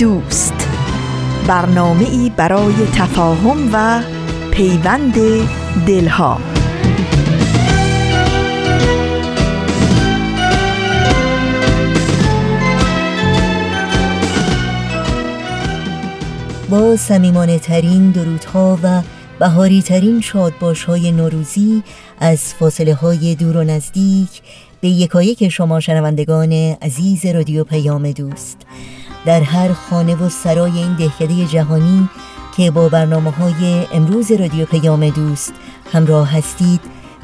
دوست. برنامه ای برای تفاهم و پیوند دلها. با سمیمانه ترین درودها و بهاری ترین شادباش های نوروزی از فاصله های دور و نزدیک به یکایک شما شنوندگان عزیز رادیو پیام دوست. در هر خانه و سرای این دهکده جهانی که با برنامه های امروز رادیو پیام دوست همراه هستید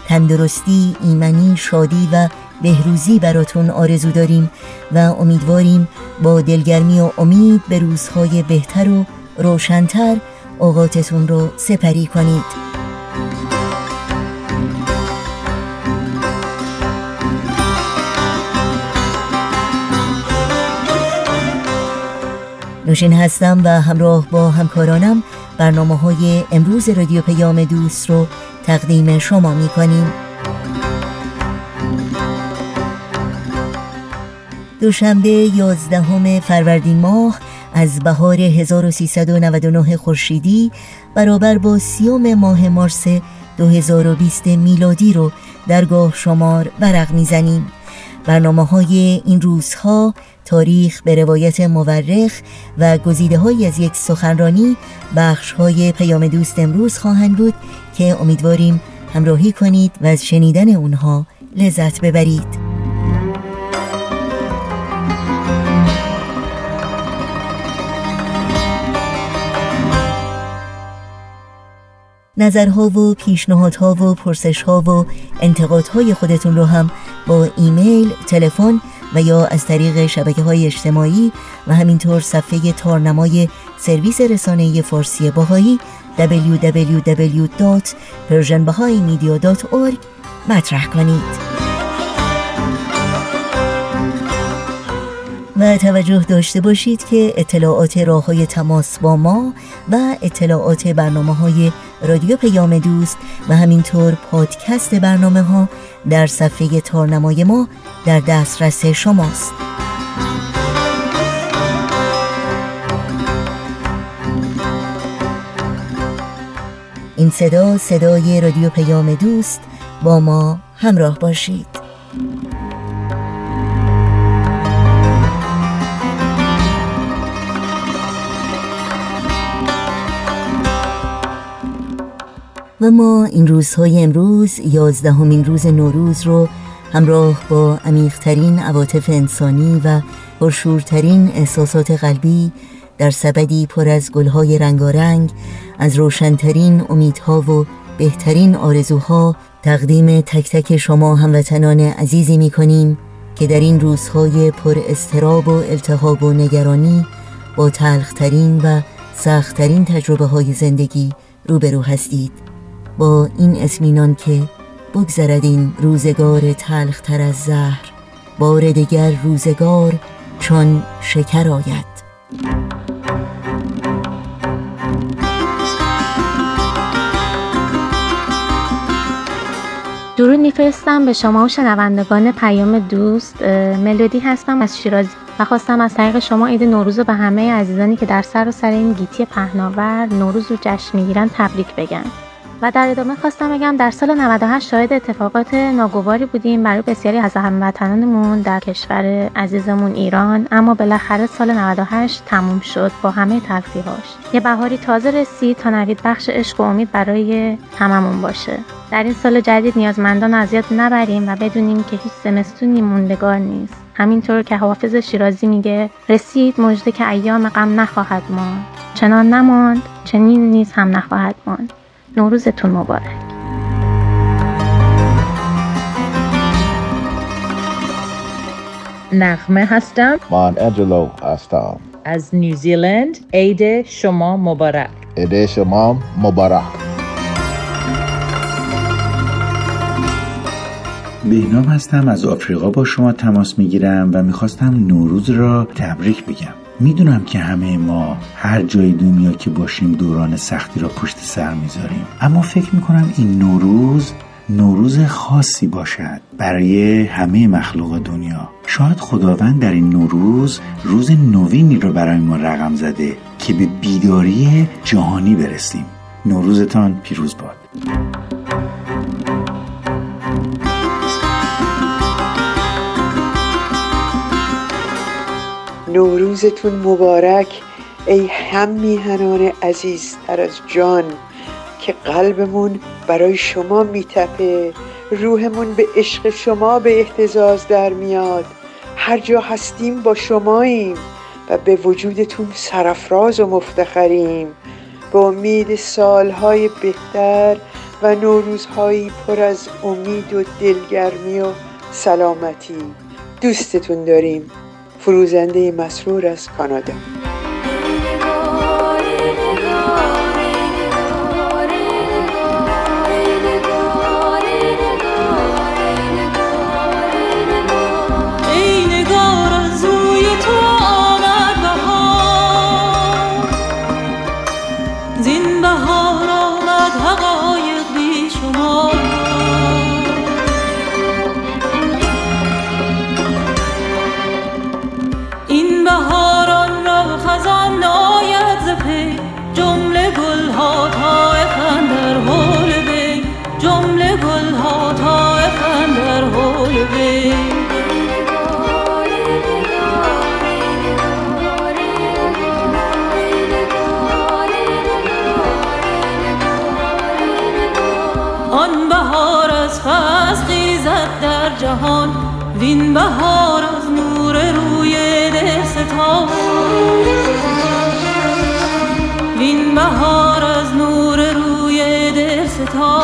تندرستی، ایمنی، شادی و بهروزی براتون آرزو داریم و امیدواریم با دلگرمی و امید به روزهای بهتر و روشنتر اوقاتتون رو سپری کنید. نوشین هستم و همراه با همکارانم برنامه های امروز رادیو پیام دوست رو تقدیم شما می کنیم دوشنبه 11 فروردین ماه از بهار 1399 خورشیدی برابر با سیوم ماه مارس 2020 میلادی رو درگاه شمار ورق می‌زنیم. برنامه های این روزها تاریخ به روایت مورخ و گزیده های از یک سخنرانی بخش های پیام دوست امروز خواهند بود که امیدواریم همراهی کنید و از شنیدن اونها لذت ببرید. نظرها و پیشنهادها و پرسشها و انتقادهای خودتون رو هم با ایمیل، تلفن و یا از طریق شبکه های اجتماعی و همینطور صفحه تارنمای سرویس رسانه فارسی باهایی www.persianbahaimedia.org مطرح کنید. و توجه داشته باشید که اطلاعات راه های تماس با ما و اطلاعات برنامه های رادیو پیام دوست و همینطور پادکست برنامه ها در صفحه تارنمای ما در دسترس شماست. این صدا صدای رادیو پیام دوست با ما همراه باشید. ما این روزهای امروز یازدهمین روز نوروز رو همراه با عمیقترین عواطف انسانی و پرشورترین احساسات قلبی در سبدی پر از گلهای رنگارنگ از روشنترین امیدها و بهترین آرزوها تقدیم تک تک شما هموطنان عزیزی می کنیم که در این روزهای پر استراب و التهاب و نگرانی با تلخترین و سختترین تجربه های زندگی روبرو هستید. با این اسمینان که بگذرد این روزگار تلختر از زهر بار دیگر روزگار چون شکر آید. درود میفرستم به شما و شنوندگان پیام دوست. ملودی هستم از شیراز و خواستم از طریق شما عید نوروز به همه عزیزانی که در سر و سر این گیتی پهناور نوروز رو جشن می‌گیرن تبریک بگن و در ادامه خواستم بگم در سال 98 شاهد اتفاقات ناگواری بودیم. برای بسیاری از هموطنانمون در کشور عزیزمون ایران. اما بالاخره سال 98 تموم شد با همه تلخیهاش. یه بهاری تازه رسید تا نوید بخش عشق و امید برای هممون باشه. در این سال جدید نیازمندان اذیت نبریم و بدونیم که هیچ زمستونی موندگار نیست. همینطور که حافظ شیرازی میگه رسید مژده که ایام غم نخواهد ماند. چنان نماند چنین نیز هم نخواهد ماند. نوروزتون مبارک. نغمه هستم. من انجلو هستم. از نیوزیلند عید شما مبارک. عید شما مبارک. بهنام هستم از آفریقا با شما تماس می‌گیرم و می‌خواستم نوروز را تبریک بگم. می‌دونم که همه ما هر جای دنیا که باشیم دوران سختی را پشت سر می‌ذاریم. اما فکر می‌کنم این نوروز نوروز خاصی باشد برای همه مخلوق دنیا. شاید خداوند در این نوروز روز نوینی را برای ما رقم زده که به بیداری جهانی برسیم. نوروزتان پیروز باد. نوروزتون مبارک. ای هم میهنان عزیزتر از جان که قلبمون برای شما میتپه روحمون به عشق شما به احتزاز در میاد. هر جا هستیم با شماییم و به وجودتون سرفراز و مفتخریم. به امید سالهای بهتر و نوروزهایی پر از امید و دلگرمی و سلامتی دوستتون داریم. فروزنده مسرور از کانادا. جهان وین بهار از نور روی دل ستا وین بهار از نور روی دل ستا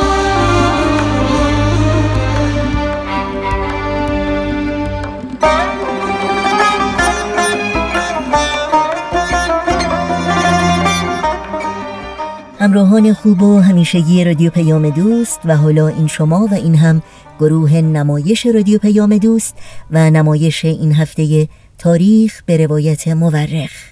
همراهان خوب و همیشگی رادیو پیام دوست و حالا این شما و این هم گروه نمایش رادیو پیام دوست و نمایش این هفته تاریخ به روایت مورخ.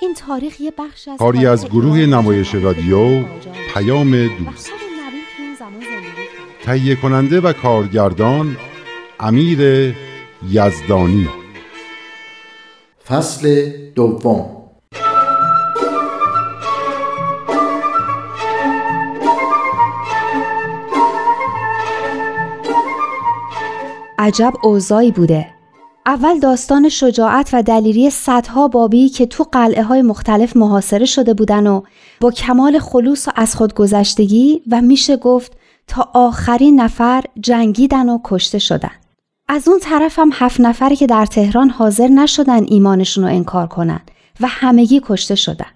این تاریخ یه بخش از کاری از گروه نمایش رادیو پیام دوست. تهیه کننده و کارگردان امیر یزدانی. فصل دوم. عجب اوضاعی بوده. اول داستان شجاعت و دلیری صدها بابی که تو قلعه های مختلف محاصره شده بودن و با کمال خلوص و از خودگذشتگی و میشه گفت تا آخرین نفر جنگیدن و کشته شدن. از اون طرف هم هفت نفری که در تهران حاضر نشدن ایمانشون رو انکار کنن و همگی کشته شدن.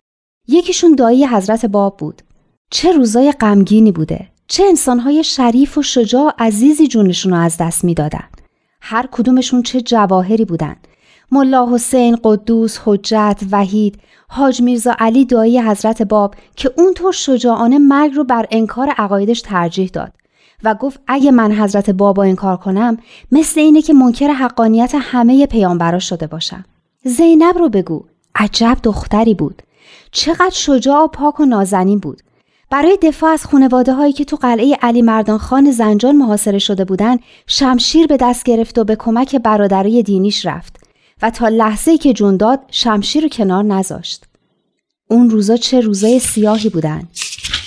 یکیشون دایی حضرت باب بود. چه روزای غمگینی بوده. چه انسانهای شریف و شجاع عزیزی جونشون رو از دست می‌دادن. هر کدومشون چه جواهری بودن. ملا حسین قدوس حجت وحید حاج میرزا علی دایی حضرت باب که اونطور شجاعانه مرگ رو بر انکار عقایدش ترجیح داد و گفت اگه من حضرت بابا انکار کنم مثل اینه که منکر حقانیت همه پیامبرا شده باشم. زینب رو بگو عجب دختری بود. چقدر شجاع و پاک و نازنین بود. برای دفاع از خانواده هایی که تو قلعه علی مردان خان زنجان محاصره شده بودن شمشیر به دست گرفت و به کمک برادرای دینیش رفت و تا لحظه که جون داد شمشیر رو کنار نذاشت. اون روزا چه روزای سیاهی بودن.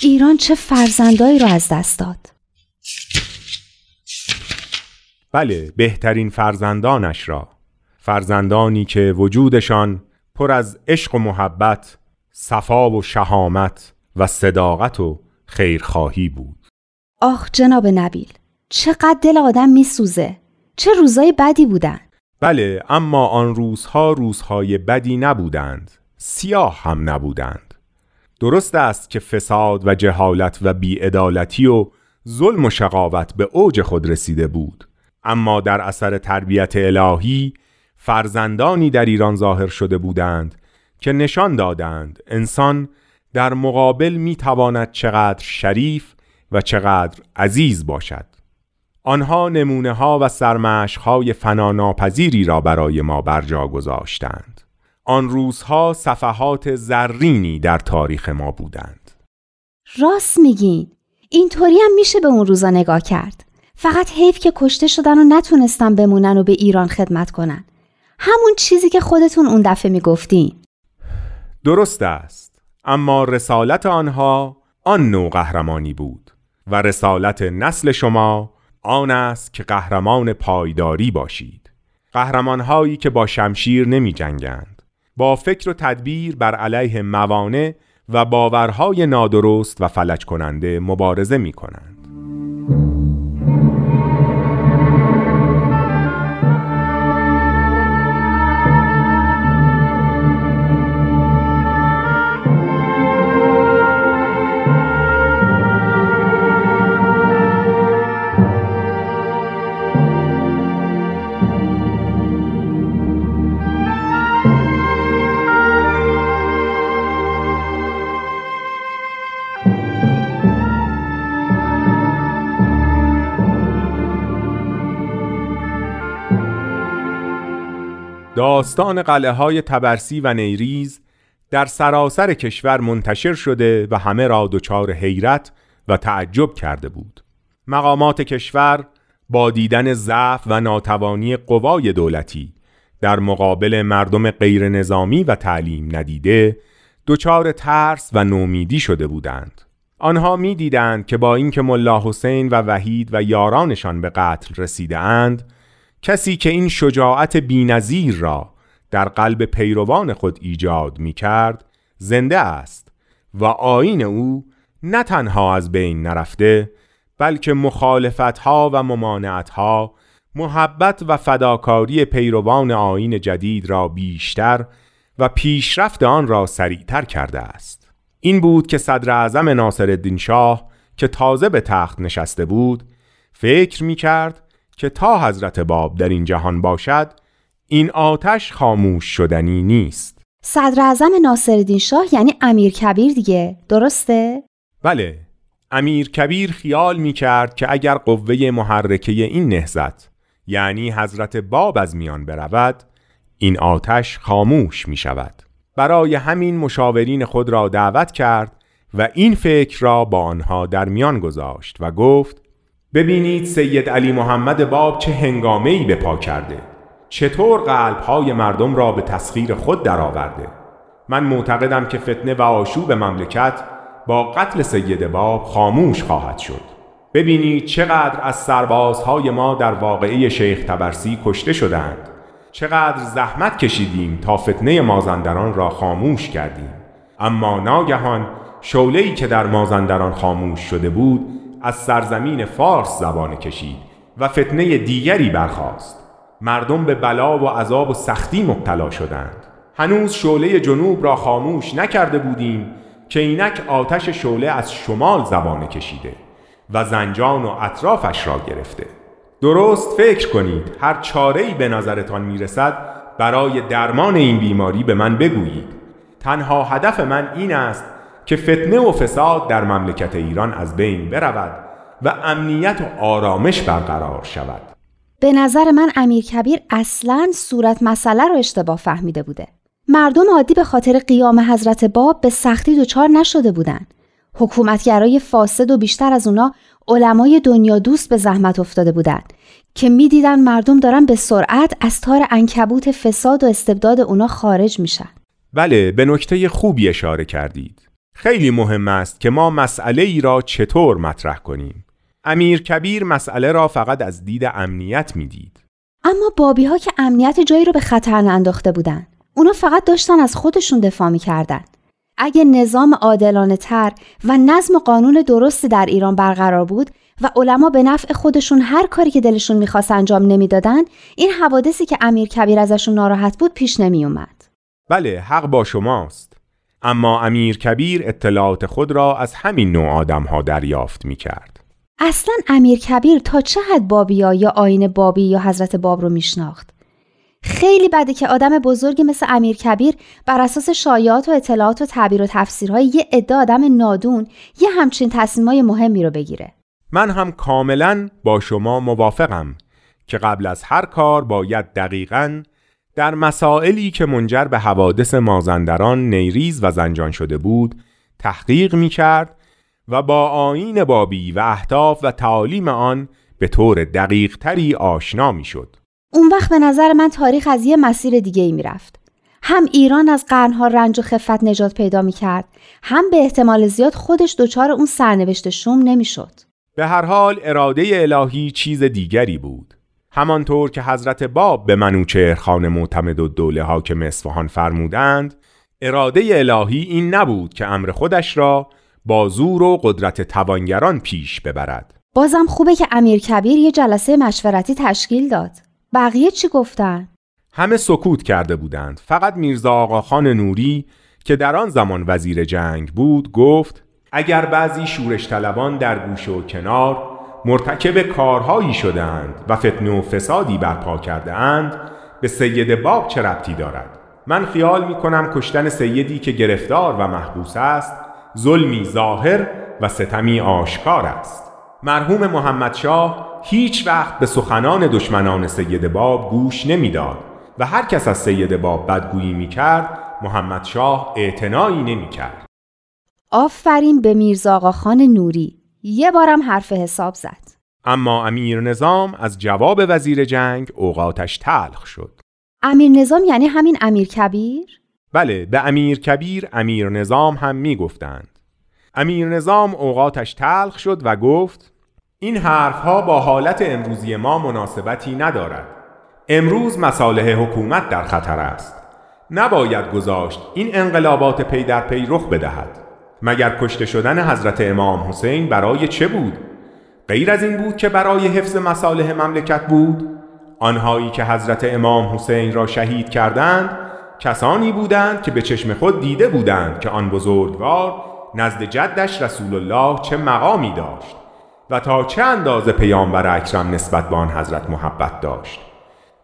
ایران چه فرزندایی رو از دست داد. بله بهترین فرزندانش را فرزندانی که وجودشان پر از عشق و محبت صفا و شهامت و صداقت و خیرخواهی بود. آخ جناب نبیل چقدر دل آدم میسوزه. چه روزای بدی بودن. بله اما آن روزها روزهای بدی نبودند. سیاه هم نبودند. درست است که فساد و جهالت و بیعدالتی و ظلم و شقاوت به اوج خود رسیده بود. اما در اثر تربیت الهی فرزندانی در ایران ظاهر شده بودند که نشان دادند انسان در مقابل می تواند چقدر شریف و چقدر عزیز باشد. آنها نمونه ها و سرمشق های فناناپذیری را برای ما برجا گذاشتند. آن روزها صفحات زرینی در تاریخ ما بودند. راست میگین. اینطوری هم میشه به اون روزا نگاه کرد. فقط حیف که کشته شدن و نتونستن بمونن و به ایران خدمت کنن. همون چیزی که خودتون اون دفعه می‌گفتین. درست است. اما رسالت آنها آن نوع قهرمانی بود و رسالت نسل شما آن است که قهرمان پایداری باشید. قهرمانهایی که با شمشیر نمی جنگند با فکر و تدبیر بر علیه موانع و باورهای نادرست و فلج کننده مبارزه می کنند. داستان قلعه های تبرسی و نیریز در سراسر کشور منتشر شده و همه را دچار حیرت و تعجب کرده بود. مقامات کشور با دیدن ضعف و ناتوانی قوای دولتی در مقابل مردم غیر نظامی و تعلیم ندیده دچار ترس و نومیدی شده بودند. آنها می‌دیدند که با اینکه ملا حسین و وحید و یارانشان به قتل رسیده اند کسی که این شجاعت بینظیر را در قلب پیروان خود ایجاد می کرد زنده است و آین او نه تنها از بین نرفته بلکه مخالفت ها و ممانعت ها محبت و فداکاری پیروان آین جدید را بیشتر و پیشرفت آن را سریعتر کرده است. این بود که صدر اعظم ناصر شاه که تازه به تخت نشسته بود فکر می کرد که تا حضرت باب در این جهان باشد این آتش خاموش شدنی نیست. صدر اعظم ناصرالدین شاه یعنی امیر کبیر دیگه. درسته؟ بله امیر کبیر خیال می کرد که اگر قوه محرکه این نهزت یعنی حضرت باب از میان برود این آتش خاموش می شود برای همین مشاورین خود را دعوت کرد و این فکر را با آنها در میان گذاشت و گفت ببینید سید علی محمد باب چه هنگامه ای به پا کرده. چطور قلبهای مردم را به تسخیر خود درآورده. من معتقدم که فتنه و آشوب مملکت با قتل سید باب خاموش خواهد شد. ببینید چقدر از سربازهای ما در واقعه شیخ تبرسی کشته شدند چقدر زحمت کشیدیم تا فتنه مازندران را خاموش کردیم. اما ناگهان شعله‌ای که در مازندران خاموش شده بود از سرزمین فارس زبان کشید و فتنه دیگری برخاست. مردم به بلا و عذاب و سختی مبتلا شدند. هنوز شعله جنوب را خاموش نکرده بودیم که اینک آتش شعله از شمال زبان کشیده و زنجان و اطرافش را گرفته. درست فکر کنید هر چاره به نظرتان می‌رسد برای درمان این بیماری به من بگویید. تنها هدف من این است که فتنه و فساد در مملکت ایران از بین برود و امنیت و آرامش برقرار شود به نظر من امیر کبیر اصلا صورت مسئله رو اشتباه فهمیده بوده مردم عادی به خاطر قیام حضرت باب به سختی دچار نشده بودند حکومتگرای فاسد و بیشتر از اونا علمای دنیا دوست به زحمت افتاده بودند که می‌دیدن مردم دارن به سرعت از تار انکبوت فساد و استبداد اونا خارج میشن. بله به نکته خوبی اشاره کردید. خیلی مهم است که ما مسئله ای را چطور مطرح کنیم. امیر کبیر مسئله را فقط از دید امنیت می‌دید. اما بابی ها که امنیت جایی رو به خطر انداخته بودن. اونا فقط داشتن از خودشون دفاع می‌کردن. اگه نظام عادلانه تر و نظم و قانون درستی در ایران برقرار بود و علما به نفع خودشون هر کاری که دلشون می‌خواست انجام نمی‌دادن این حوادثی که امیر کبیر ازشون ناراحت بود پیش نمی اومد. بله حق با شماست اما امیر کبیر اطلاعات خود را از همین نوع آدم ها دریافت می کرد. اصلا امیر کبیر تا چه حد بابیا یا آین بابی یا حضرت باب رو میشناخت خیلی بده که آدم بزرگی مثل امیر کبیر بر اساس شایعات و اطلاعات و تعبیر و تفسیرهای یه عده آدم نادون یه همچین تصمیمای مهمی رو بگیره من هم کاملا با شما موافقم که قبل از هر کار باید دقیقا در مسائلی که منجر به حوادث مازندران نیریز و زنجان شده بود تحقیق می کرد و با آین بابی و اهداف و تعالیم آن به طور دقیق تری آشنا می شد. اون وقت به نظر من تاریخ از یه مسیر دیگه ای می رفت. هم ایران از قرنها رنج و خفت نجات پیدا می کرد هم به احتمال زیاد خودش دچار اون سرنوشت شوم نمی شد. به هر حال اراده الهی چیز دیگری بود. همانطور که حضرت باب به منوچهر خان معتمد و دوله حاکم اصفهان فرمودند اراده الهی این نبود که امر خودش را با زور و قدرت توانگران پیش ببرد. بازم خوبه که امیر کبیر یه جلسه مشورتی تشکیل داد. بقیه چی گفتن؟ همه سکوت کرده بودند. فقط میرزا آقاخان نوری که در آن زمان وزیر جنگ بود گفت اگر بعضی شورش طلبان در گوشه و کنار مرتکب کارهایی شدهاند و فتنه و فسادی برپا کرده اند به سید باب چه ربطی دارد؟ من خیال می کنم کشتن سیدی که گرفتار و محبوس است ظلمی ظاهر و ستمی آشکار است. مرحوم محمد شاه هیچ وقت به سخنان دشمنان سید باب گوش نمی‌داد و هر کس از سید باب بدگویی می کرد محمد شاه اعتنایی نمی کرد آفرین به میرزا خان نوری. یه بارم حرف حساب زد. اما امیر نظام از جواب وزیر جنگ اوقاتش تلخ شد. امیر نظام یعنی همین امیر کبیر؟ بله به امیر کبیر امیر نظام هم می گفتند امیر نظام اوقاتش تلخ شد و گفت این حرفها با حالت امروزی ما مناسبتی ندارد. امروز مصالح حکومت در خطر است. نباید گذاشت این انقلابات پی در پی رخ بدهد. مگر کشته شدن حضرت امام حسین برای چه بود؟ غیر از این بود که برای حفظ مصالح مملکت بود؟ آنهایی که حضرت امام حسین را شهید کردند کسانی بودند که به چشم خود دیده بودند که آن بزرگوار نزد جدش رسول الله چه مقامی داشت و تا چه اندازه پیامبر اکرم نسبت به آن حضرت محبت داشت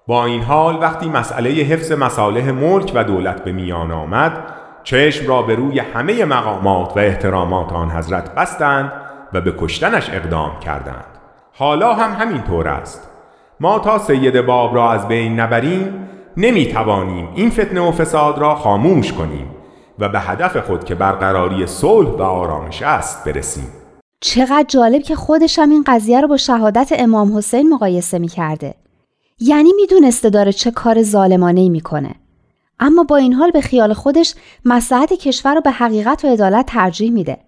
با این حال وقتی مسئله حفظ مصالح ملک و دولت به میان آمد چشم را به روی همه مقامات و احترامات آن حضرت بستند و به کشتنش اقدام کردند حالا هم همین طور است ما تا سید باب را از بین نبریم نمی توانیم این فتنه و فساد را خاموش کنیم و به هدف خود که برقراری صلح و آرامش است برسیم چقدر جالب که خودش هم این قضیه رو با شهادت امام حسین مقایسه می کرده. یعنی می‌دونسته داره چه کار ظالمانه ای می‌کنه. اما با این حال به خیال خودش مسلحت کشور رو به حقیقت و عدالت ترجیح میده.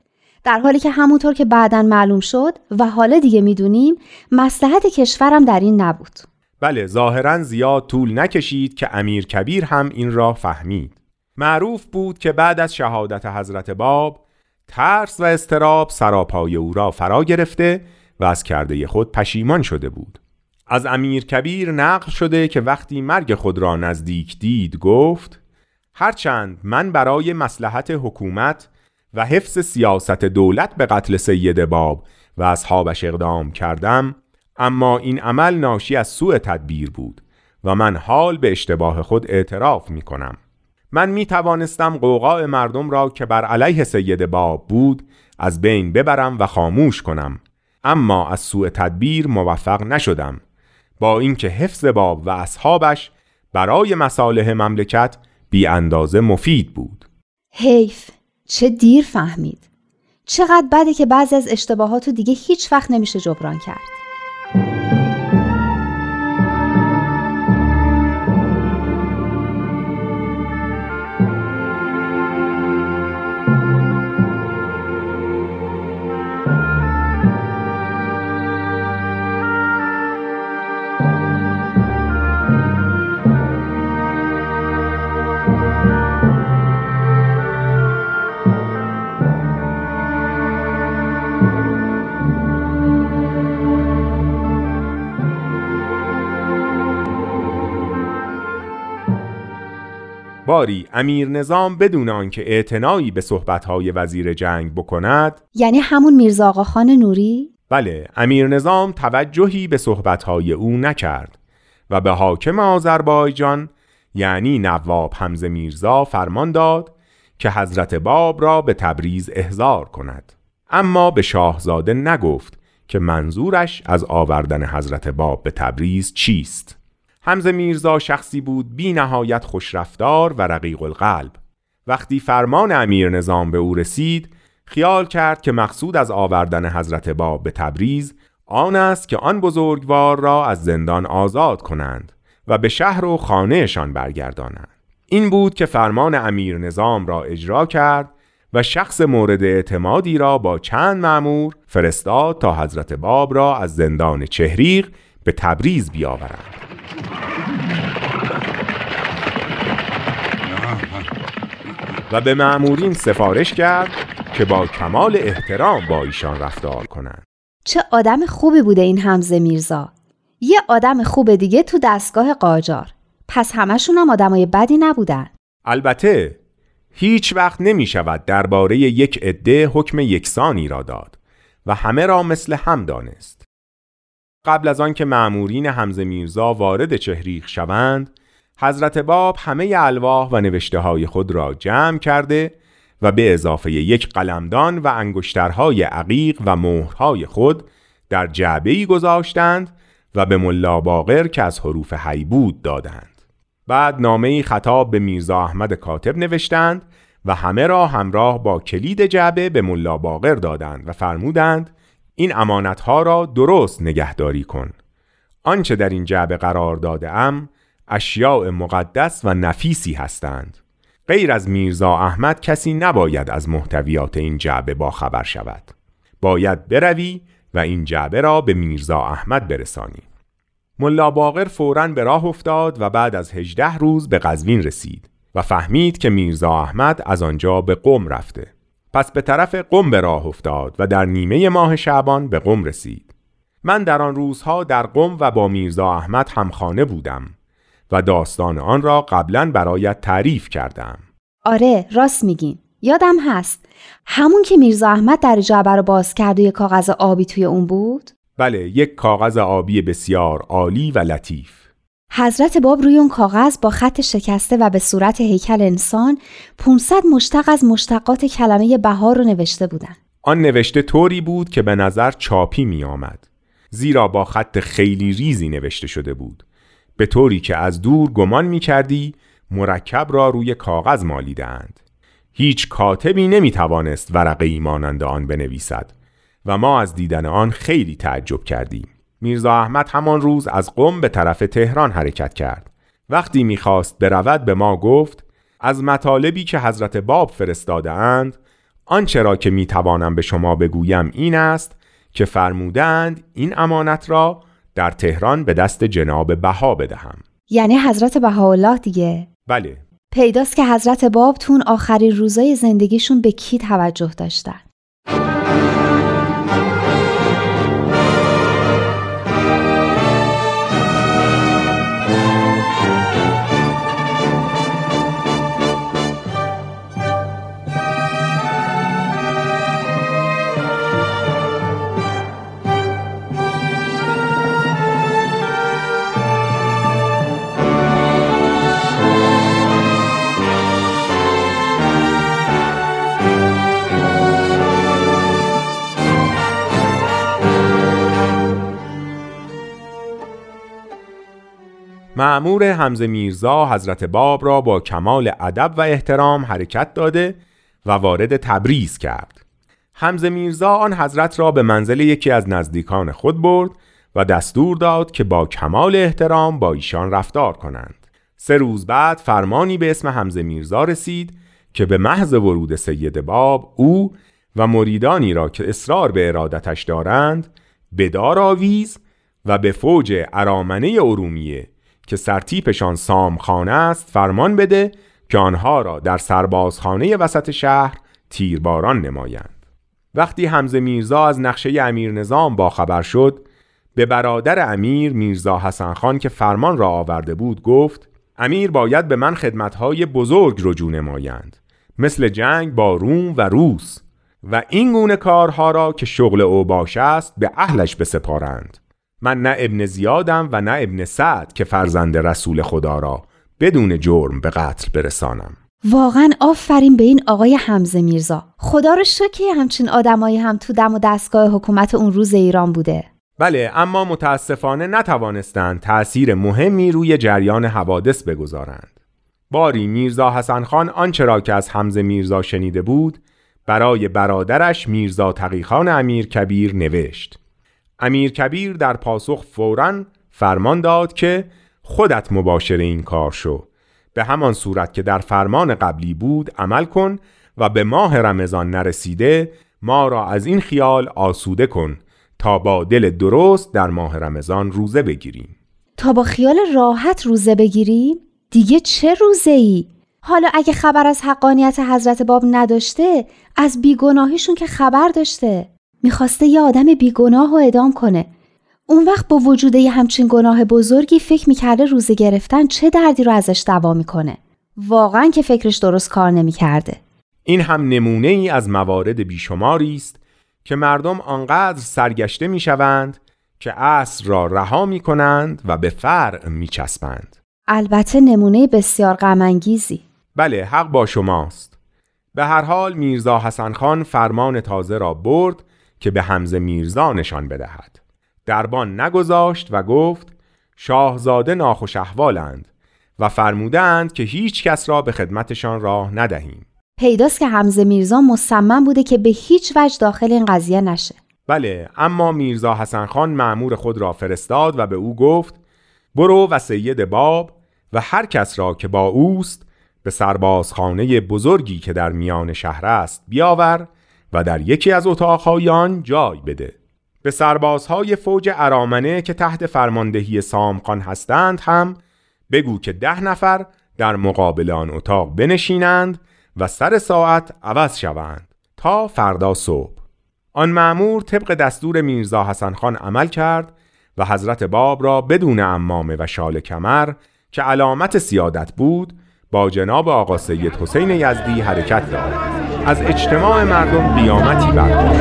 در حالی که همونطور که بعدا معلوم شد و حالا دیگه می‌دونیم مسلحت کشورم در این نبود. بله ظاهرا زیاد طول نکشید که امیر کبیر هم این را فهمید. معروف بود که بعد از شهادت حضرت باب ترس و استراب سراپای او را فرا گرفته و از کرده خود پشیمان شده بود. از امیر کبیر نقل شده که وقتی مرگ خود را نزدیک دید گفت هرچند من برای مسلحت حکومت و حفظ سیاست دولت به قتل سید باب و اصحابش اقدام کردم اما این عمل ناشی از سوء تدبیر بود و من حال به اشتباه خود اعتراف می کنم. من می توانستم قوقاع مردم را که بر علیه سید باب بود از بین ببرم و خاموش کنم اما از سوء تدبیر موفق نشدم. با اینکه حفظ باب و اصحابش برای مصالح مملکت بی اندازه مفید بود. حیف چه دیر فهمید. چقدر بده که بعضی از اشتباهات دیگه هیچ وقت نمیشه جبران کرد. باری امیر نظام بدون آنکه اعتنایی به صحبتهای وزیر جنگ بکند. یعنی همون میرزا آقاخان نوری؟ بله امیر نظام توجهی به صحبتهای او نکرد و به حاکم آذربایجان یعنی نواب حمزه میرزا فرمان داد که حضرت باب را به تبریز احضار کند. اما به شاهزاده نگفت که منظورش از آوردن حضرت باب به تبریز چیست. حمزه میرزا شخصی بود بی نهایت خوشرفتار و رقیق القلب. وقتی فرمان امیر نظام به او رسید خیال کرد که مقصود از آوردن حضرت باب به تبریز آن است که آن بزرگوار را از زندان آزاد کنند و به شهر و خانهشان برگردانند. این بود که فرمان امیر نظام را اجرا کرد و شخص مورد اعتمادی را با چند معمور فرستاد تا حضرت باب را از زندان چهریق به تبریز بیاورند. و به معمورین سفارش کرد که با کمال احترام با ایشان رفتار کنند. چه آدم خوبی بوده این حمزه میرزا. یه آدم خوب دیگه تو دستگاه قاجار. پس همشون هم آدمای بدی نبودن. البته هیچ وقت نمی شود درباره یک عده حکم یکسانی را داد و همه را مثل هم دانست. قبل از آنکه معمورین حمزه میرزا وارد چهریخ شوند حضرت باب همه الواح و نوشته های خود را جمع کرده و به اضافه یک قلمدان و انگشترهای عقیق و مهرهای خود در جعبه‌ای گذاشتند و به ملا باقر که از حروف حیبود دادند. بعد نامه خطاب به میرزا احمد کاتب نوشتند و همه را همراه با کلید جعبه به ملا باقر دادند و فرمودند این امانتها را درست نگهداری کن. آنچه در این جعبه قرار داده ام اشیاء مقدس و نفیسی هستند. غیر از میرزا احمد کسی نباید از محتویات این جعبه با خبر شود. باید بروی و این جعبه را به میرزا احمد برسانی. ملا باقر فوراً به راه افتاد و بعد از هجده روز به قزوین رسید و فهمید که میرزا احمد از آنجا به قم رفته. پس به طرف قم به راه افتاد و در نیمه ماه شعبان به قم رسید. من در آن روزها در قم و با میرزا احمد همخانه بودم و داستان آن را قبلا برایت تعریف کردم. آره راست میگین. یادم هست. همون که میرزا احمد در جعبه رو باز کرد و یک کاغذ آبی توی اون بود؟ بله یک کاغذ آبی بسیار عالی و لطیف. حضرت باب روی اون کاغذ با خط شکسته و به صورت هیکل انسان 500 مشتق از مشتقات کلمه بهار رو نوشته بودن. آن نوشته طوری بود که به نظر چاپی می آمد زیرا با خط خیلی ریزی نوشته شده بود. به طوری که از دور گمان می کردی مرکب را روی کاغذ مالیدند هیچ کاتبی نمی توانست ورقه مانند آن بنویسد و ما از دیدن آن خیلی تعجب کردیم. میرزا احمد همان روز از قم به طرف تهران حرکت کرد. وقتی می‌خواست برود به ما گفت از مطالبی که حضرت باب فرستاده اند آنچه را که می‌توانم به شما بگویم این است که فرمودند این امانت را در تهران به دست جناب بها بدهم. یعنی حضرت بهاءالله دیگه؟ بله. پیداست که حضرت باب تون آخرین روزای زندگیشون به کی توجه داشتن؟ معمور حمزه میرزا حضرت باب را با کمال ادب و احترام حرکت داده و وارد تبریز کرد. حمزه میرزا آن حضرت را به منزل یکی از نزدیکان خود برد و دستور داد که با کمال احترام با ایشان رفتار کنند. سه روز بعد فرمانی به اسم حمزه میرزا رسید که به محض ورود سید باب او و مریدانی را که اصرار به ارادتش دارند بدار آویز و به فوج ارامنه ارومیه که سرتیپشان سامخانه است فرمان بده که آنها را در سربازخانه وسط شهر تیرباران نمایند. وقتی حمزه میرزا از نقشه امیر نظام با خبر شد به برادر امیر میرزا حسن خان که فرمان را آورده بود گفت امیر باید به من خدمتهای بزرگ رجوع نمایند مثل جنگ با روم و روس و این گونه کارها را که شغل او است به اهلش بسپارند. من نه ابن زیادم و نه ابن سعد که فرزند رسول خدا را بدون جرم به قتل برسانم. واقعا آفرین به این آقای حمزه میرزا. خدا رو شکر همچین آدمایی هم تو دم و دستگاه حکومت اون روز ایران بوده. بله اما متاسفانه نتوانستند تأثیر مهمی روی جریان حوادث بگذارند. باری میرزا حسن خان آنچه را که از حمزه میرزا شنیده بود برای برادرش میرزا تقیخان امیر کبیر نوشت. امیر کبیر در پاسخ فورا فرمان داد که خودت مباشر این کار شو. به همان صورت که در فرمان قبلی بود عمل کن و به ماه رمضان نرسیده ما را از این خیال آسوده کن تا با دل درست در ماه رمضان روزه بگیریم. تا با خیال راحت روزه بگیریم؟ دیگه چه روزه ای؟ حالا اگه خبر از حقانیت حضرت باب نداشته از بیگناهیشون که خبر داشته. می‌خواسته یه آدم بیگناه رو ادام کنه اون وقت با وجود یه همچین گناه بزرگی فکر می‌کرده روزه گرفتن چه دردی رو ازش دوا می‌کنه واقعا که فکرش درست کار نمی‌کرده این هم نمونه ای از موارد بیشماری است که مردم آنقدر سرگشته می‌شوند که اصل را رها می کنند و به فرع می چسبند. البته نمونه بسیار غمانگیزی. بله حق با شماست. به هر حال میرزا حسن خان فرمان تازه را برد که به حمزه میرزا نشان بدهد. دربان نگذاشت و گفت شاهزاده ناخوش احوالند و فرمودند که هیچ کس را به خدمتشان راه ندهیم. پیداست که حمزه میرزا مصمم بوده که به هیچ وجه داخل این قضیه نشه. بله اما میرزا حسن خان معمور خود را فرستاد و به او گفت برو و سید باب و هر کس را که با اوست به سربازخانه بزرگی که در میان شهر است بیاور و در یکی از اتاقهای آن جای بده. به سربازهای فوج ارامنه که تحت فرماندهی سامخان هستند هم بگو که ده نفر در مقابل آن اتاق بنشینند و سر ساعت عوض شوند تا فردا صبح. آن معمور طبق دستور میرزا حسن خان عمل کرد و حضرت باب را بدون امامه و شال کمر که علامت سیادت بود با جناب آقا سید حسین یزدی حرکت داد. از اجتماع مردم قیامتی برپا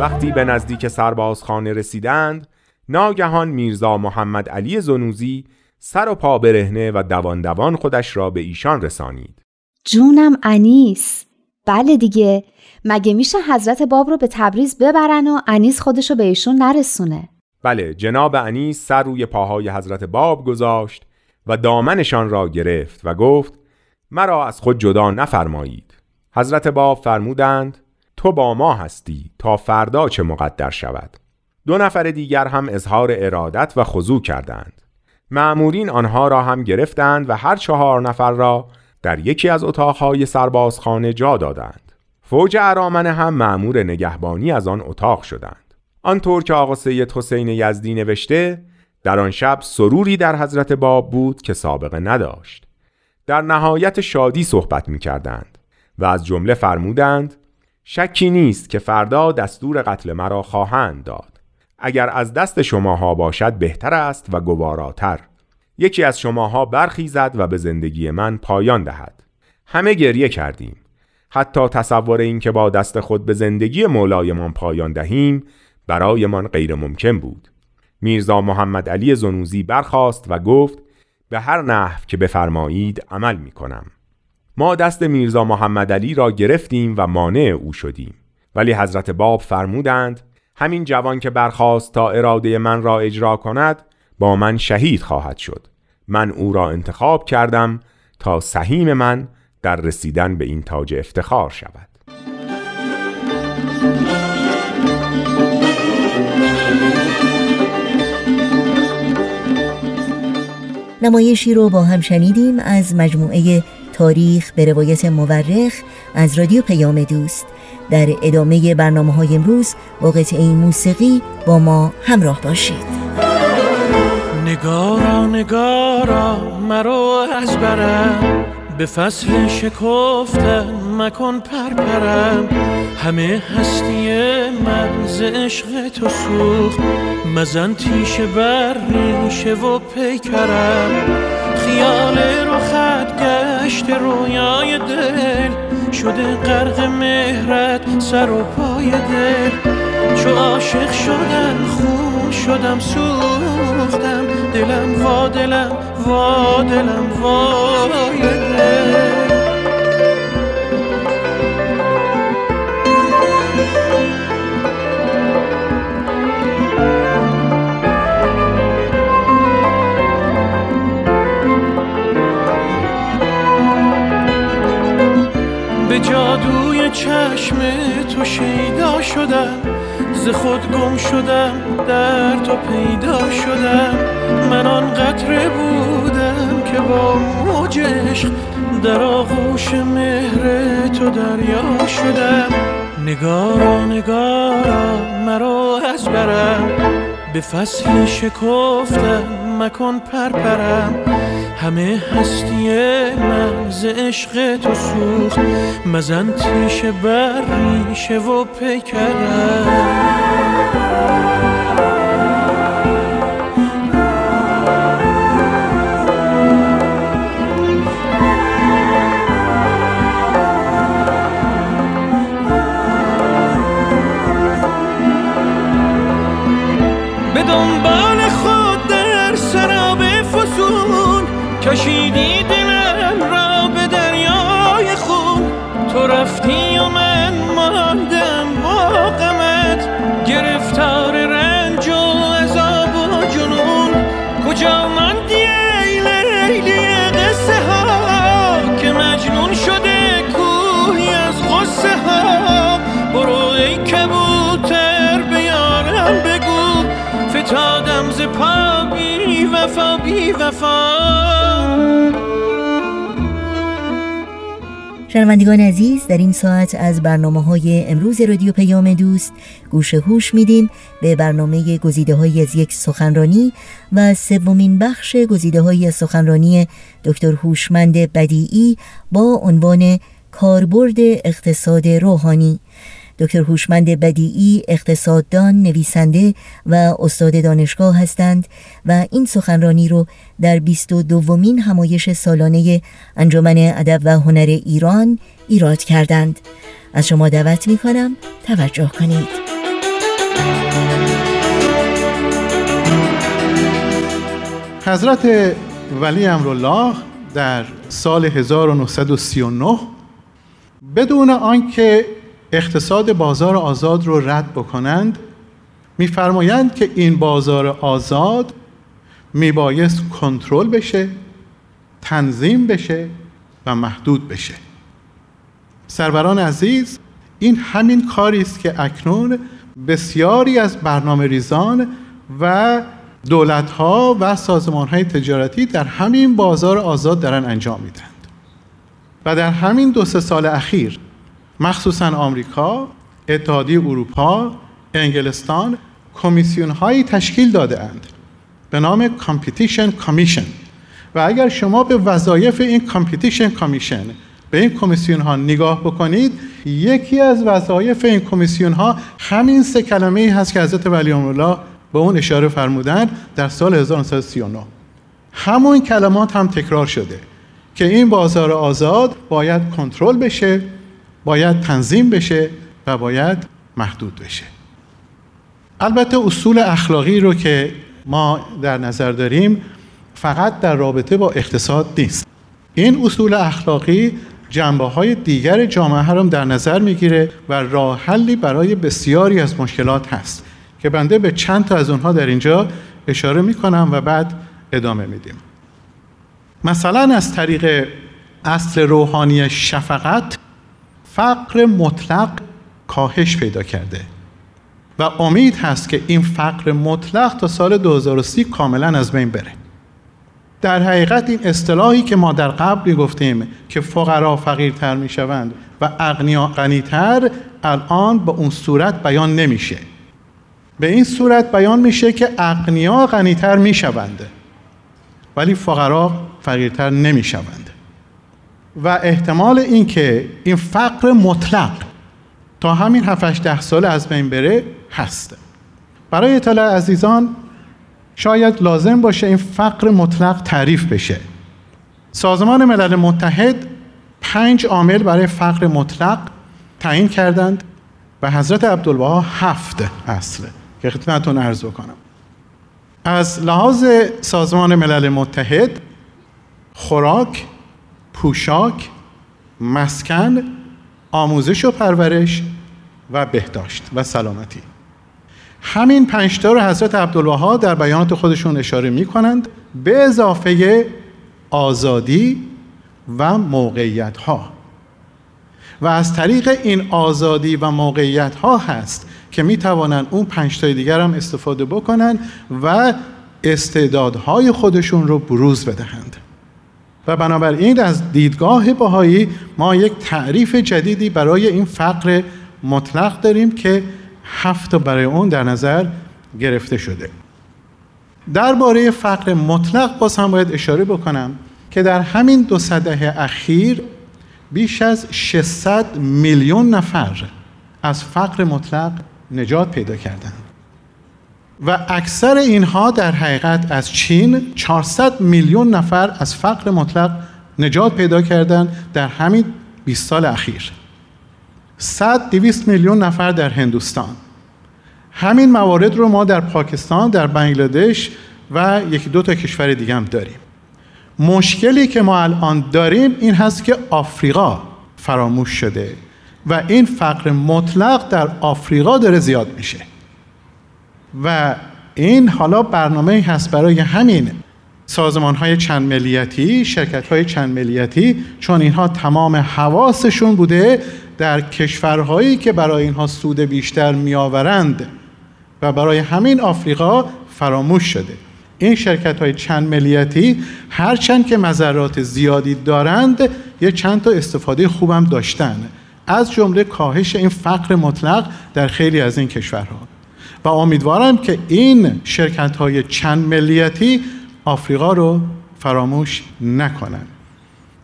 وقتی به نزدیک سربازخانه رسیدند ناگهان میرزا محمد علی زنوزی سر و پا برهنه و دوان دوان خودش را به ایشان رسانید. جونم انیس. بله دیگه. مگه میشه حضرت باب رو به تبریز ببرن و انیس خودشو به ایشون نرسونه؟ بله جناب انیس سر روی پاهای حضرت باب گذاشت و دامنشان را گرفت و گفت مرا از خود جدا نفرمایید. حضرت باب فرمودند تو با ما هستی تا فردا چه مقدر شود. دو نفر دیگر هم اظهار ارادت و خضوع کردند. معمورین آنها را هم گرفتند و هر چهار نفر را در یکی از اتاقهای سربازخانه جا دادند. فوج ارامنه هم معمور نگهبانی از آن اتاق شدند. آنطور که آقا سید حسین یزدی نوشته در آن شب سروری در حضرت باب بود که سابقه نداشت. در نهایت شادی صحبت می کردند و از جمله فرمودند شکی نیست که فردا دستور قتل مرا خواهند داد. اگر از دست شماها باشد بهتر است و گواراتر. یکی از شماها برخیزد و به زندگی من پایان دهد. همه گریه کردیم. حتی تصور این که با دست خود به زندگی مولایمان پایان دهیم برایمان غیر ممکن بود. میرزا محمد علی زنوزی برخاست و گفت به هر نحو که بفرمایید عمل می کنم ما دست میرزا محمد علی را گرفتیم و مانع او شدیم. ولی حضرت باب فرمودند همین جوان که برخواست تا اراده من را اجرا کند با من شهید خواهد شد. من او را انتخاب کردم تا سهیم من در رسیدن به این تاج افتخار شود. نمایشی رو با هم شنیدیم از مجموعه تاریخ به روایت مورخ از رادیو پیام دوست. در ادامه برنامه های امروز با قطعه موسیقی با ما همراه باشید. نگارا نگارا مرو از برم به فصل شکفتن مکن پرپرم. همه هستی من ز عشق تو سوخت. مزن تیشه بر ریشه و پیکرم. خیال رو خط گشت رویای دل. شده غرق مهرت سر و پای دل. چو عاشق شدم خون شدم سوختم. دلم وا دلم وا دلم دل به جادوی چشم تو شیدا شدم. خود گم شدم در تو پیدا شدم. من آن قطره بودم که با موج عشق در آغوش مهر تو دریا شدم. نگارا نگارا مرا از برم. به فصل شکفتم مکن پرپرم. همه هستی من ز عشق تو سوخت. مزن تیشه بر ریشه و پیکرم. به شنوندگان عزیز در این ساعت از برنامه های امروز رادیو پیام دوست گوش هوش میدیم به برنامه گزیده های از یک سخنرانی و سومین بخش گزیده های از سخنرانی دکتر هوشمند بدیعی با عنوان کاربرد اقتصاد روحانی. دکتر هوشمند بدیعی اقتصاددان نویسنده و استاد دانشگاه هستند و این سخنرانی رو در 22 دومین همایش سالانه انجمن ادب و هنر ایران ایراد کردند. از شما دعوت می کنم توجه کنید. حضرت ولی امرالله در سال 1939 بدون آنکه اقتصاد بازار آزاد رو رد بکنند میفرمایند که این بازار آزاد میبایست کنترل بشه تنظیم بشه و محدود بشه. سروران عزیز این همین کاری است که اکنون بسیاری از برنامه ریزان و دولت ها و سازمان های تجارتی در همین بازار آزاد دارن انجام میدند و در همین دو سه سال اخیر مخصوصا آمریکا، اتحادیه اروپا، انگلستان کمیسیون هایی تشکیل داده اند. به نام competition commission و اگر شما به وظایف این competition commission به این کمیسیون ها نگاه بکنید یکی از وظایف این کمیسیون ها همین سه کلمه ای هست که حضرت ولی امرالله به اون اشاره فرمودن در سال 1939 همون کلمات هم تکرار شده که این بازار آزاد باید کنترل بشه باید تنظیم بشه و باید محدود بشه. البته اصول اخلاقی رو که ما در نظر داریم فقط در رابطه با اقتصاد نیست. این اصول اخلاقی جنبه های دیگر جامعه هم در نظر می‌گیره و راه حلی برای بسیاری از مشکلات هست که بنده به چند تا از اونها در اینجا اشاره می‌کنم و بعد ادامه میدیم. مثلا از طریق اصل روحانی شفقت فقر مطلق کاهش پیدا کرده. و امید هست که این فقر مطلق تا سال 2030 کاملا از بین بره. در حقیقت این اصطلاحی که ما در قبل گفتیم که فقرا فقیرتر می شوند و اغنیا غنیتر الان به اون صورت بیان نمیشه. به این صورت بیان میشه که اغنیا غنیتر می شوند ولی فقرا فقیرتر نمی شوند و احتمال اینکه این فقر مطلق تا همین 7 ده سال از بین بره هست. برای اطلاع عزیزان شاید لازم باشه این فقر مطلق تعریف بشه. سازمان ملل متحد پنج عامل برای فقر مطلق تعیین کردند و حضرت عبدالبها هفت اصله که خدمتتون عرض بکنم. از لحاظ سازمان ملل متحد خوراک پوشاک مسکن آموزش و پرورش و بهداشت و سلامتی. همین پنجتا رو حضرت عبدالوها در بیانات خودشون اشاره می کنند به اضافه آزادی و موقعیت ها و از طریق این آزادی و موقعیت ها هست که می توانند اون پنجتای دیگر هم استفاده بکنند و استعدادهای خودشون رو بروز بدهند. و بنابراین از دیدگاه بهایی ما یک تعریف جدیدی برای این فقر مطلق داریم که هفت برای اون در نظر گرفته شده. درباره فقر مطلق باز هم باید اشاره بکنم که در همین دو صده اخیر بیش از 600 میلیون نفر از فقر مطلق نجات پیدا کردند. و اکثر اینها در حقیقت از چین 400 میلیون نفر از فقر مطلق نجات پیدا کردند در همین 20 سال اخیر. 100 200 میلیون نفر در هندوستان. همین موارد رو ما در پاکستان در بنگلادش و یکی دو تا کشور دیگه هم داریم. مشکلی که ما الان داریم این هست که آفریقا فراموش شده و این فقر مطلق در آفریقا داره زیاد میشه. و این حالا برنامه هست برای همین سازمان های چند ملیتی شرکت های چند ملیتی چون اینها تمام حواسشون بوده در کشورهایی که برای اینها سود بیشتر میآورند و برای همین آفریقا فراموش شده. این شرکت های چند ملیتی هرچند که مذرات زیادی دارند یه چند تا استفاده خوبم داشتن. از جمله کاهش این فقر مطلق در خیلی از این کشورها. و امیدوارم که این شرکت های چند ملیتی آفریقا رو فراموش نکنند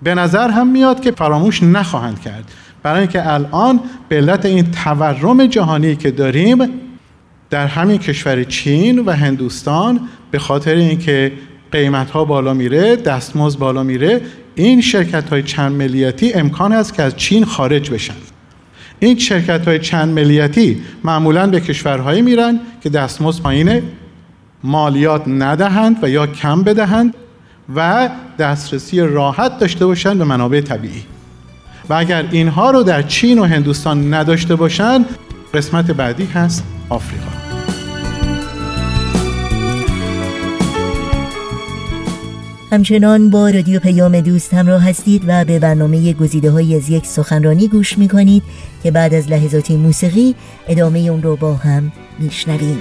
به نظر هم میاد که فراموش نخواهند کرد. برای اینکه الان به علت این تورم جهانی که داریم در همین کشور چین و هندوستان به خاطر اینکه قیمت ها بالا میره دستمزد بالا میره این شرکت های چند ملیتی امکان است که از چین خارج بشن. این شرکت های چند ملیتی معمولا به کشورهایی میرن که دستمزد پایینه مالیات ندهند و یا کم بدهند و دسترسی راحت داشته باشند به منابع طبیعی. و اگر اینها رو در چین و هندوستان نداشته باشند قسمت بعدی هست آفریقا. همچنان با رادیو پیام دوست همراه هستید و به برنامه گزیده های از یک سخنرانی گوش می کنید که بعد از لحظات موسیقی ادامه اون رو با هم میشنویم.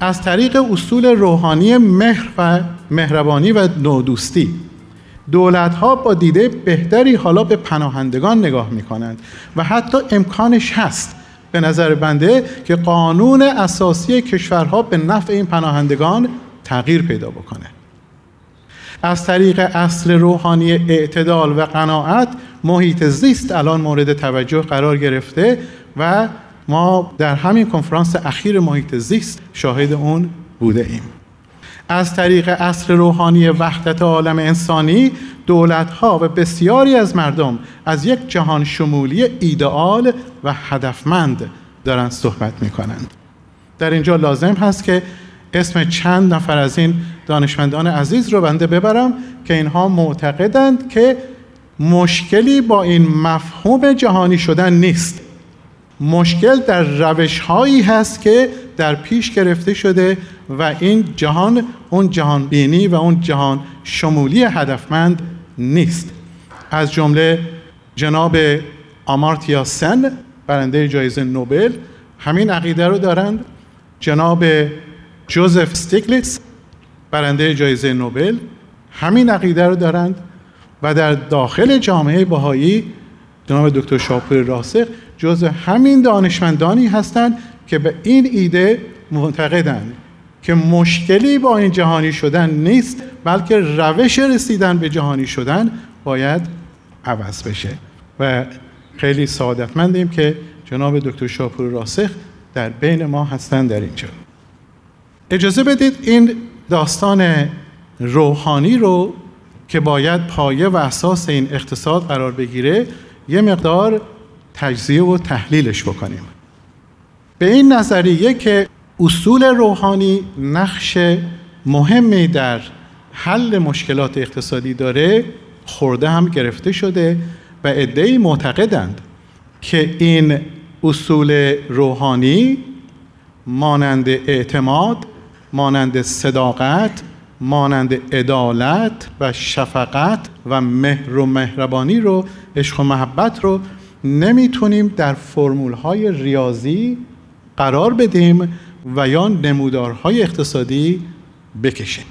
از طریق اصول روحانی مهر و مهربانی و نودوستی دولت ها با دیده بهتری حالا به پناهندگان نگاه می کنند و حتی امکانش هست به نظر بنده که قانون اساسی کشورها به نفع این پناهندگان تغییر پیدا بکنه. از طریق اصل روحانی اعتدال و قناعت محیط زیست الان مورد توجه قرار گرفته و ما در همین کنفرانس اخیر محیط زیست شاهد اون بوده ایم. از طریق اصل روحانی وحدت عالم انسانی دولتها و بسیاری از مردم از یک جهان شمولی ایدئال و هدفمند دارند صحبت می کنند. در اینجا لازم هست که اسم چند نفر از این دانشمندان عزیز رو بنده ببرم که اینها معتقدند که مشکلی با این مفهوم جهانی شدن نیست مشکل در روش هایی هست که در پیش گرفته شده و این جهان اون جهان بینی و اون جهان شمولی هدفمند نیست. از جمله جناب آمارتیا سن برنده جایزه نوبل همین عقیده رو دارند. جناب جوزف استیگلیتس برنده جایزه نوبل همین عقیده رو دارند. و در داخل جامعه بهایی جناب دکتر شاپور راسخ جز همین دانشمندانی هستند که به این ایده معتقدند که مشکلی با این جهانی شدن نیست بلکه روش رسیدن به جهانی شدن باید عوض بشه. و خیلی سعادتمندیم که جناب دکتر شاپور راسخ در بین ما هستند در اینجا. اجازه بدید این داستان روحانی رو که باید پایه و اساس این اقتصاد قرار بگیره یه مقدار تجزیه و تحلیلش بکنیم. به این نظریه که اصول روحانی نقش مهمی در حل مشکلات اقتصادی داره خورده هم گرفته شده و عدهای معتقدند که این اصول روحانی مانند اعتماد مانند صداقت مانند عدالت و شفقت و مهر و مهربانی رو عشق و محبت رو نمی‌تونیم در فرمول های ریاضی قرار بدیم و یا نمودارهای اقتصادی بکشیم.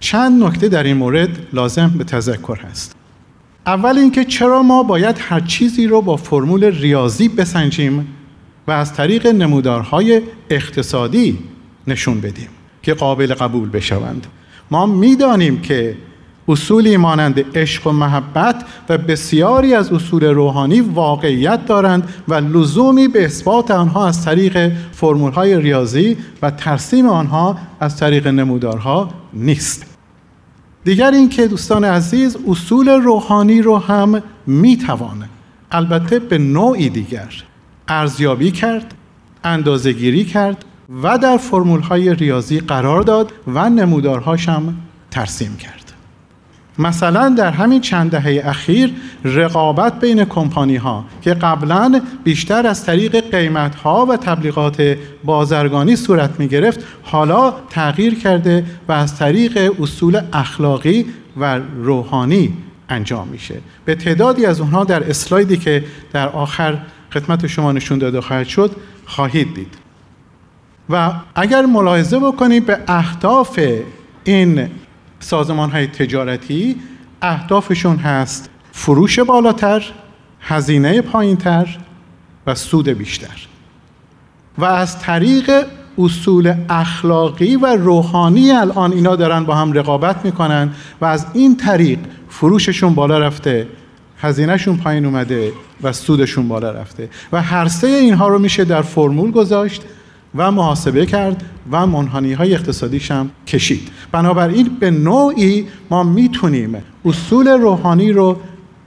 چند نکته در این مورد لازم به تذکر هست. اول اینکه چرا ما باید هر چیزی رو با فرمول ریاضی بسنجیم و از طریق نمودارهای اقتصادی نشون بدیم. که قابل قبول بشوند. ما می‌دانیم که اصولی مانند عشق و محبت و بسیاری از اصول روحانی واقعیت دارند و لزومی به اثبات آنها از طریق فرمولهای ریاضی و ترسیم آنها از طریق نمودارها نیست. دیگر اینکه دوستان عزیز اصول روحانی رو هم می‌توان البته به نوعی دیگر ارزیابی کرد اندازهگیری کرد و در فرمولهای ریاضی قرار داد و نمودارهاش هم ترسیم کرد. مثلا در همین چند دهه اخیر رقابت بین کمپانی ها که قبلا بیشتر از طریق قیمت ها و تبلیغات بازرگانی صورت می گرفت حالا تغییر کرده و از طریق اصول اخلاقی و روحانی انجام میشه. به تعدادی از اونها در اسلایدی که در آخر خدمت شما نشون داده خواهد شد خواهید دید. و اگر ملاحظه بکنید به اهداف این سازمان های تجارتی اهدافشون هست فروش بالاتر هزینه پایینتر و سود بیشتر. و از طریق اصول اخلاقی و روحانی الان اینا دارن با هم رقابت می‌کنن و از این طریق فروششون بالا رفته هزینهشون پایین اومده و سودشون بالا رفته. و هر سه اینها رو میشه در فرمول گذاشت. و محاسبه کرد و منحنی های اقتصادیش هم کشید. بنابراین به نوعی ما می‌تونیم اصول روحانی رو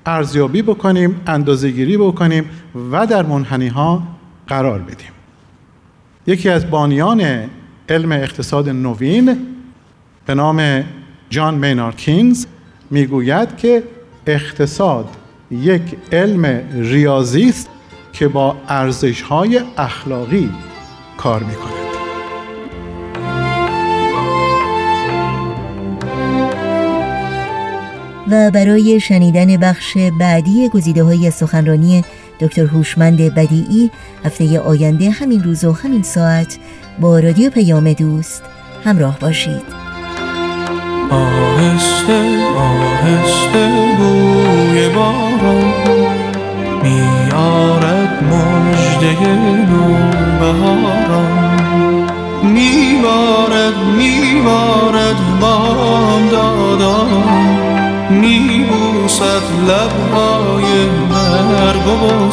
ارزیابی بکنیم اندازهگیری بکنیم و در منحنی ها قرار بدیم. یکی از بانیان علم اقتصاد نوین به نام جان مینارکینز می‌گوید که اقتصاد یک علم ریاضی است که با ارزش های اخلاقی کار می کند. و برای شنیدن بخش بعدی گزیده های سخنرانی دکتر هوشمند بدیعی هفته آینده همین روز و همین ساعت با رادیو پیام دوست همراه باشید آهسته آهسته بوی باران میارد مجده نوبهاران. میبارد میبارد بام دادان. میبوسد لبهای مرگ و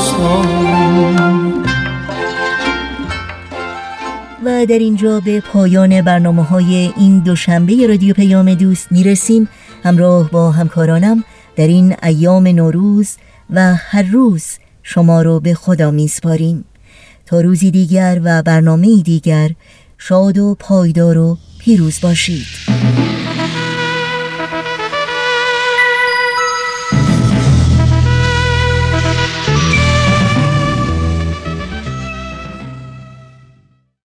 و در اینجا به پایان برنامه های این دوشنبه رادیو پیام دوست می‌رسیم. همراه با همکارانم در این ایام نوروز و هر روز شما رو به خدا میسپاریم. تا روزی دیگر و برنامه دیگر شاد و پایدار و پیروز باشید.